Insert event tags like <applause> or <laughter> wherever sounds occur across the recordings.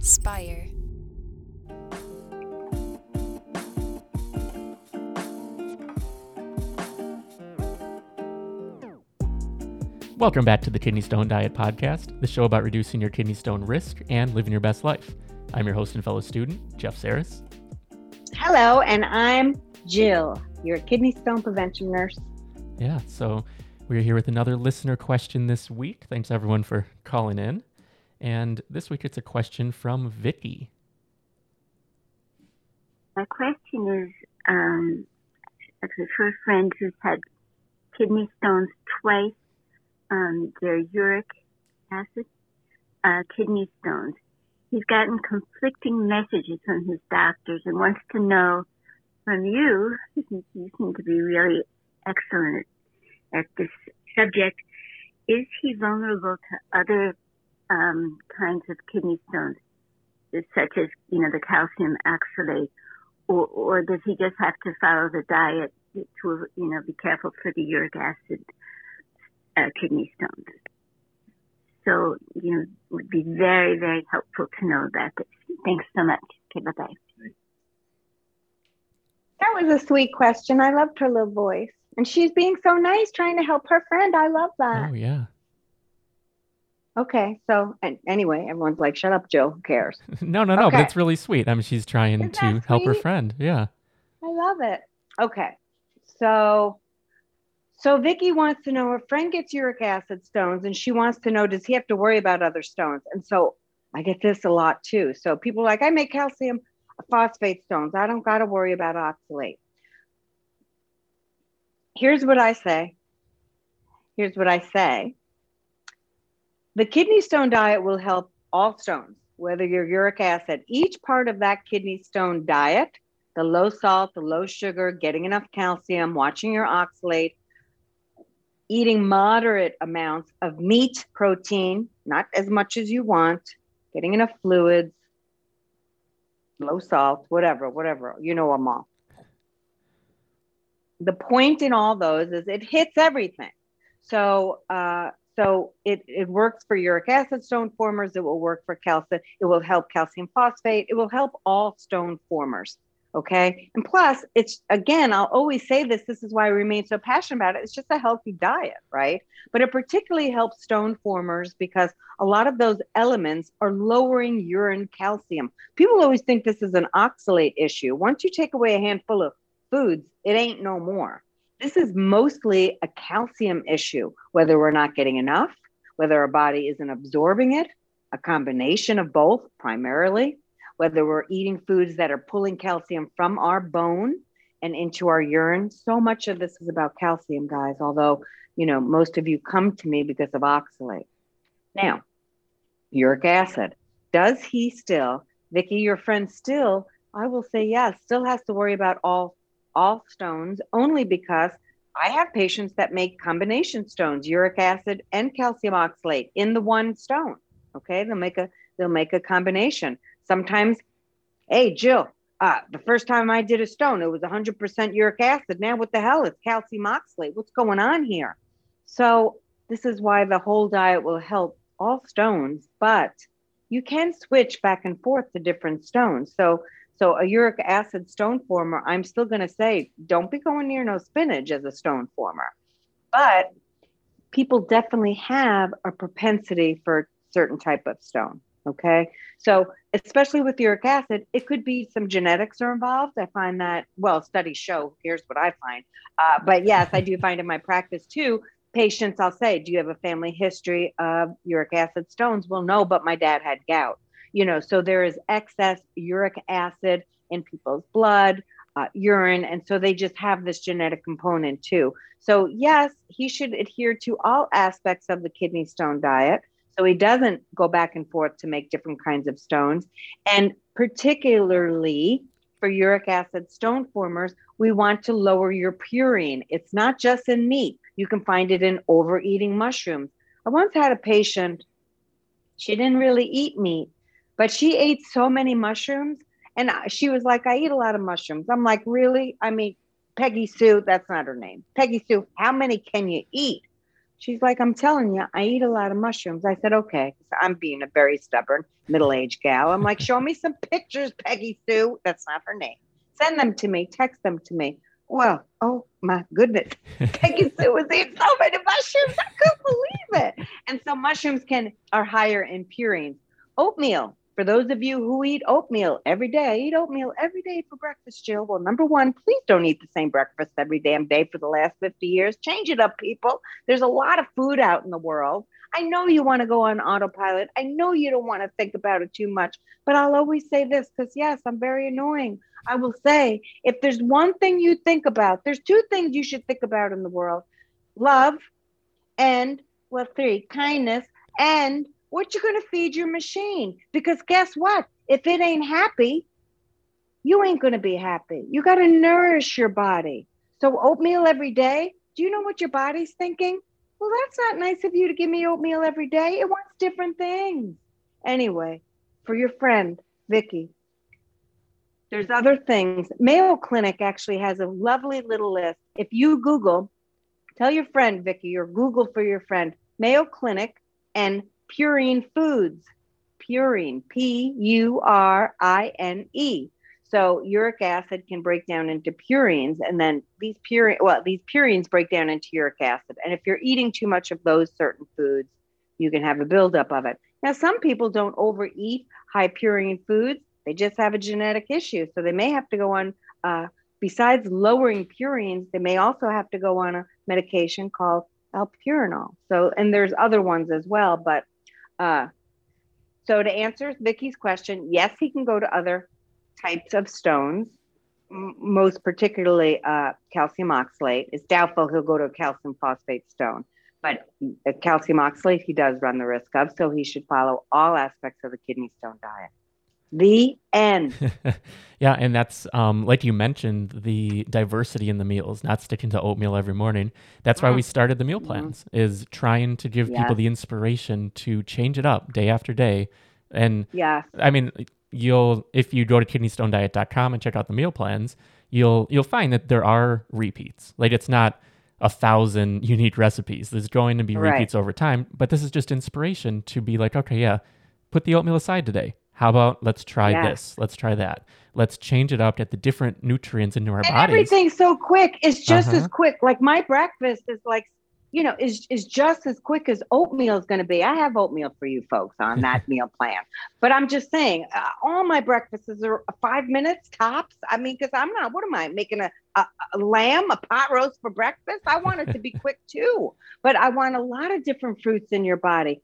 Spire. Welcome back to the Kidney Stone Diet Podcast, the show about reducing your kidney stone risk and living your best life. I'm your host and fellow student, Jeff Saris. Hello, and I'm Jill, your kidney stone prevention nurse. Yeah, so we're here with another listener question this week. Thanks everyone for calling in. And this week it's a question from Vicky. My question is um, actually for a friend who's had kidney stones twice. Um, they're uric acid uh, kidney stones. He's gotten conflicting messages from his doctors and wants to know from you, <laughs> you seem to be really excellent at this subject, is he vulnerable to other um, kinds of kidney stones, such as, you know, the calcium oxalate, or, or does he just have to follow the diet to, you know, be careful for the uric acid uh, kidney stones? So, you know, it would be very, very helpful to know about this. Thanks so much. Okay, bye bye. That was a sweet question. I loved her little voice. And she's being so nice, trying to help her friend. I love that. Oh, yeah. Okay. So, and anyway, everyone's like, shut up, Joe. Who cares? <laughs> no, no, no, Okay. but it's really sweet. I mean, she's trying Isn't to help her friend. Yeah. I love it. Okay. So, so Vicky wants to know her friend gets uric acid stones and she wants to know does he have to worry about other stones? And so I get this a lot too. So people are like, I make calcium phosphate stones. I don't got to worry about oxalate. Here's what I say. Here's what I say. The kidney stone diet will help all stones, whether you're uric acid. Each part of that kidney stone diet the low salt, the low sugar, getting enough calcium, watching your oxalate, eating moderate amounts of meat, protein, not as much as you want, getting enough fluids, low salt, whatever, whatever, you know them all. The point in all those is it hits everything. So, uh, so it, it works for uric acid stone formers. It will work for calcium. It will help calcium phosphate. It will help all stone formers. Okay. And plus, it's again, I'll always say this. This is why I remain so passionate about it. It's just a healthy diet, right? But it particularly helps stone formers because a lot of those elements are lowering urine calcium. People always think this is an oxalate issue. Once you take away a handful of foods, it ain't no more. This is mostly a calcium issue, whether we're not getting enough, whether our body isn't absorbing it, a combination of both primarily whether we're eating foods that are pulling calcium from our bone and into our urine. So much of this is about calcium, guys, although, you know, most of you come to me because of oxalate. Now, uric acid. Does he still, Vicky, your friend still, I will say yes, still has to worry about all all stones only because I have patients that make combination stones, uric acid and calcium oxalate in the one stone. Okay, they'll make a they'll make a combination. Sometimes, hey, Jill, uh, the first time I did a stone, it was 100% uric acid. Now, what the hell? It's calcium oxalate. What's going on here? So, this is why the whole diet will help all stones, but you can switch back and forth to different stones. So, so a uric acid stone former, I'm still going to say, don't be going near no spinach as a stone former. But people definitely have a propensity for certain type of stone. Okay. So, especially with uric acid, it could be some genetics are involved. I find that, well, studies show, here's what I find. Uh, but yes, I do find in my practice too, patients, I'll say, do you have a family history of uric acid stones? Well, no, but my dad had gout. You know, so there is excess uric acid in people's blood, uh, urine. And so they just have this genetic component too. So, yes, he should adhere to all aspects of the kidney stone diet so he doesn't go back and forth to make different kinds of stones. And particularly for uric acid stone formers, we want to lower your purine. It's not just in meat, you can find it in overeating mushrooms. I once had a patient, she didn't really eat meat, but she ate so many mushrooms. And she was like, I eat a lot of mushrooms. I'm like, really? I mean, Peggy Sue, that's not her name. Peggy Sue, how many can you eat? She's like, I'm telling you, I eat a lot of mushrooms. I said, okay. I'm being a very stubborn middle aged gal. I'm like, show me some pictures, Peggy Sue. That's not her name. Send them to me, text them to me. Well, oh my goodness. <laughs> Peggy Sue was eating so many mushrooms. I couldn't believe it. And so mushrooms can are higher in purines. Oatmeal, for those of you who eat oatmeal every day, eat oatmeal every day for breakfast, Jill. Well, number one, please don't eat the same breakfast every damn day for the last 50 years. Change it up, people. There's a lot of food out in the world. I know you want to go on autopilot. I know you don't want to think about it too much, but I'll always say this because, yes, I'm very annoying. I will say if there's one thing you think about, there's two things you should think about in the world love and, well, three, kindness and what you going to feed your machine? Because guess what? If it ain't happy you ain't going to be happy. You got to nourish your body. So oatmeal every day? Do you know what your body's thinking? Well that's not nice of you to give me oatmeal every day. It wants different things. Anyway for your friend vicky there's other things. Mayo clinic actually has a lovely little list. If you google tell your friend vicky or google for your friend mayo clinic and Purine Foods. Purine, P U R I N E. So uric acid can break down into purines, and then these purine, well, these purines break down into uric acid. And if you're eating too much of those certain foods, you can have a buildup of it. Now, some people don't overeat high purine foods; they just have a genetic issue, so they may have to go on. Uh, besides lowering purines, they may also have to go on a medication called allopurinol. So, and there's other ones as well, but uh, so to answer Vicky's question, yes, he can go to other types of stones, m- most particularly uh, calcium oxalate. It's doubtful he'll go to a calcium phosphate stone, but calcium oxalate he does run the risk of, so he should follow all aspects of the kidney stone diet. The end. <laughs> yeah, and that's um, like you mentioned the diversity in the meals, not sticking to oatmeal every morning. That's why we mm-hmm. started the meal plans, mm-hmm. is trying to give people the inspiration to change it up day after day. And yeah, I mean, you'll if you go to kidneystonediet.com and check out the meal plans, you'll you'll find that there are repeats. Like it's not a thousand <laughs> unique recipes. There's going to be right. repeats over time, but this is just inspiration to be like, okay, yeah, put the oatmeal aside today how about let's try yeah. this? Let's try that. Let's change it up, get the different nutrients into our and bodies. Everything's so quick. It's just uh-huh. as quick. Like my breakfast is like, you know, is is just as quick as oatmeal is going to be. I have oatmeal for you folks on <laughs> that meal plan. But I'm just saying, uh, all my breakfasts are five minutes tops. I mean, because I'm not. What am I making a, a, a lamb, a pot roast for breakfast? I want it to be <laughs> quick too. But I want a lot of different fruits in your body.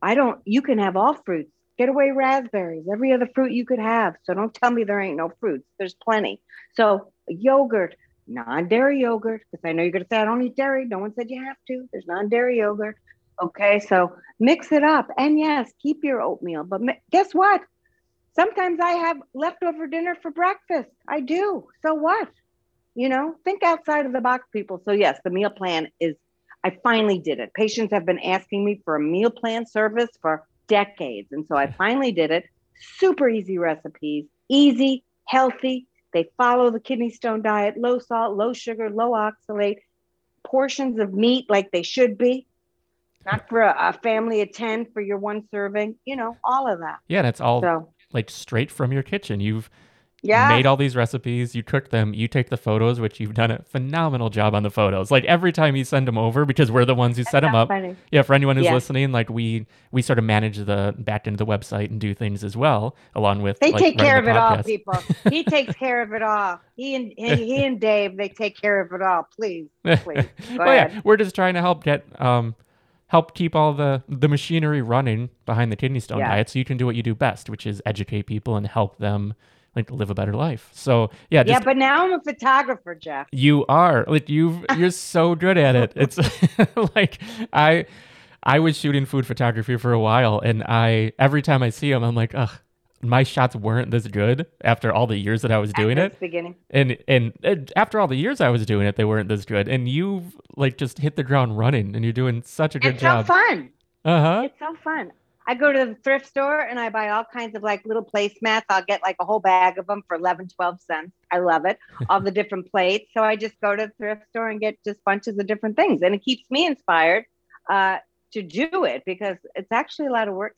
I don't. You can have all fruits Get away raspberries, every other fruit you could have. So don't tell me there ain't no fruits. There's plenty. So yogurt, non-dairy yogurt, because I know you're gonna say I don't eat dairy. No one said you have to. There's non-dairy yogurt. Okay, so mix it up. And yes, keep your oatmeal. But guess what? Sometimes I have leftover dinner for breakfast. I do. So what? You know, think outside of the box, people. So yes, the meal plan is I finally did it. Patients have been asking me for a meal plan service for decades. And so I finally did it. Super easy recipes, easy, healthy. They follow the kidney stone diet, low salt, low sugar, low oxalate, portions of meat like they should be. Not for a, a family of 10 for your one serving, you know, all of that. Yeah, that's all so, like straight from your kitchen. You've yeah. made all these recipes, you cook them, you take the photos, which you've done a phenomenal job on the photos. Like every time you send them over, because we're the ones who set them up. Funny. Yeah, for anyone who's yeah. listening, like we we sort of manage the back end of the website and do things as well, along with they like, take care of it all, people. he takes care of it all. He and he, he, and Dave, they take care of it all. Please, please. <laughs> well, yeah, we're just trying to help get um help keep all the the machinery running behind the kidney stone yeah. diet, so you can do what you do best, which is educate people and help them like live a better life. So yeah, yeah. But now I'm a photographer, Jeff. You are like you've <laughs> you're so good at it. It's <laughs> like I I was shooting food photography for a while, and I every time I see them, I'm like, ugh. My shots weren't this good after all the years that I was doing it. Beginning. And, and and after all the years I was doing it, they weren't this good. And you've like just hit the ground running, and you're doing such a good it's job. It's so fun. Uh huh. It's so fun. I go to the thrift store and I buy all kinds of like little placemats. I'll get like a whole bag of them for 11, 12 cents. I love it. <laughs> all the different plates. So I just go to the thrift store and get just bunches of different things. And it keeps me inspired uh, to do it because it's actually a lot of work.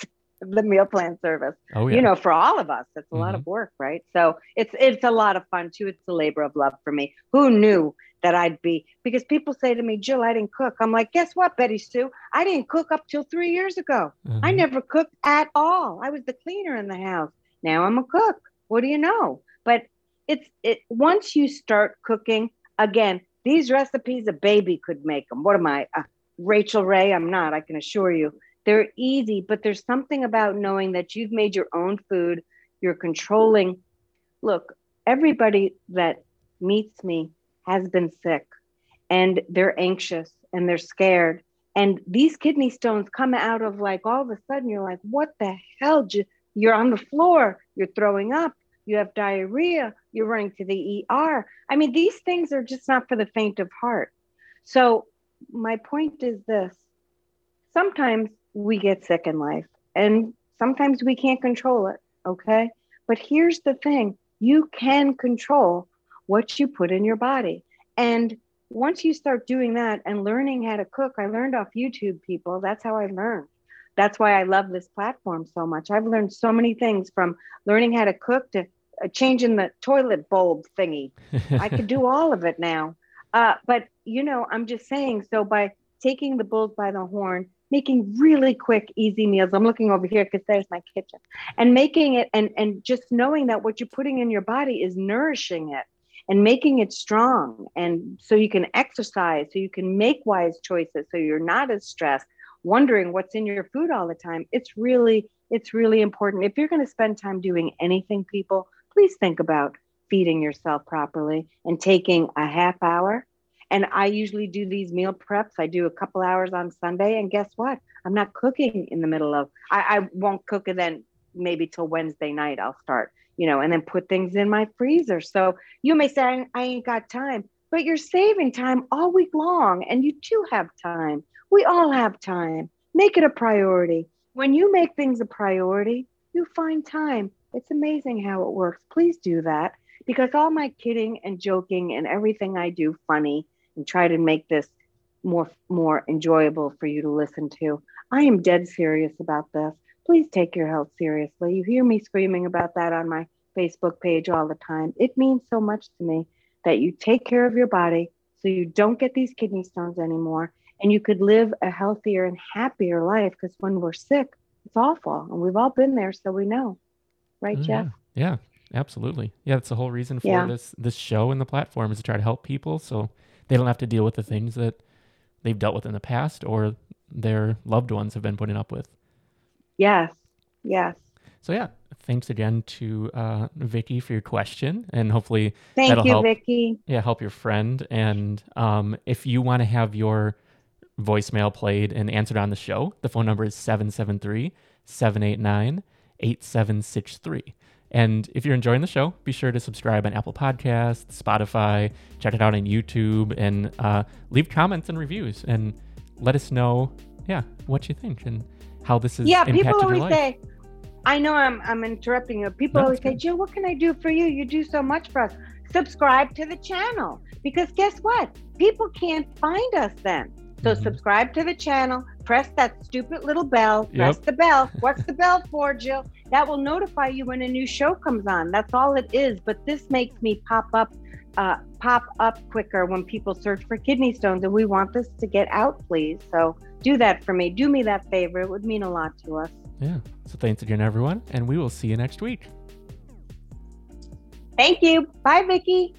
The meal plan service. Oh, yeah. You know, for all of us, it's a mm-hmm. lot of work, right? So it's it's a lot of fun too. It's a labor of love for me. Who knew that I'd be? Because people say to me, Jill, I didn't cook. I'm like, guess what, Betty Sue? I didn't cook up till three years ago. Mm-hmm. I never cooked at all. I was the cleaner in the house. Now I'm a cook. What do you know? But it's it once you start cooking again. These recipes a baby could make them. What am I, uh, Rachael Ray? I'm not. I can assure you they're easy, but there's something about knowing that you've made your own food, you're controlling. Look, everybody that meets me has been sick and they're anxious and they're scared. And these kidney stones come out of like all of a sudden, you're like, what the hell? You're on the floor, you're throwing up, you have diarrhea, you're running to the ER. I mean, these things are just not for the faint of heart. So, my point is this sometimes we get sick in life and sometimes we can't control it. Okay. But here's the thing you can control what you put in your body. And once you start doing that and learning how to cook, I learned off YouTube, people. That's how I learned. That's why I love this platform so much. I've learned so many things from learning how to cook to uh, changing the toilet bulb thingy. I could do <laughs> all of it now. Uh, but, you know, I'm just saying, so by taking the bulls by the horn, making really quick, easy meals. I'm looking over here because there's my kitchen and making it and, and just knowing that what you're putting in your body is nourishing it and making it strong. And so you can exercise, so you can make wise choices, so you're not as stressed, wondering what's in your food all the time. It's really, it's really important. If you're going to spend time doing anything, people, please think about feeding yourself properly and taking a half hour and I usually do these meal preps. I do a couple hours on Sunday. And guess what? I'm not cooking in the middle of, I, I won't cook and then maybe till Wednesday night I'll start, you know, and then put things in my freezer. So you may say, I, ain't got time, but you're saving time all week long and you do have time. We all have time. Make it a priority. When you make things a priority, you find time. It's amazing how it works. Please do that because all my kidding and joking and everything I do funny and try to make this more more enjoyable for you to listen to. I am dead serious about this. Please take your health seriously. You hear me screaming about that on my Facebook page all the time. It means so much to me that you take care of your body so you don't get these kidney stones anymore and you could live a healthier and happier life because when we're sick, it's awful. And we've all been there, so we know. Right, oh, Jeff? Yeah. yeah, absolutely. Yeah, that's the whole reason for yeah. this this show and the platform is to try to help people so they don't have to deal with the things that they've dealt with in the past or their loved ones have been putting up with. Yes. Yes. So yeah, thanks again to uh, Vicky for your question, and hopefully thank that'll you, help, Vicky. Yeah, help your friend. And um, if you want to have your voicemail played and answered on the show, the phone number is 773 789 8763. And if you're enjoying the show, be sure to subscribe on Apple Podcasts, Spotify, check it out on YouTube, and uh, leave comments and reviews and let us know, yeah, what you think and how this is. Yeah, people always say, I know I'm I'm interrupting you. People no, always say, Jill, what can I do for you? You do so much for us. Subscribe to the channel because guess what? People can't find us then. So mm-hmm. subscribe to the channel, press that stupid little bell, press the bell. What's the bell for, Jill? That will notify you when a new show comes on. That's all it is. But this makes me pop up, uh, pop up quicker when people search for kidney stones, and we want this to get out, please. So do that for me. Do me that favor. It would mean a lot to us. Yeah. So thanks again, everyone, and we will see you next week. Thank you. Bye, Vicki.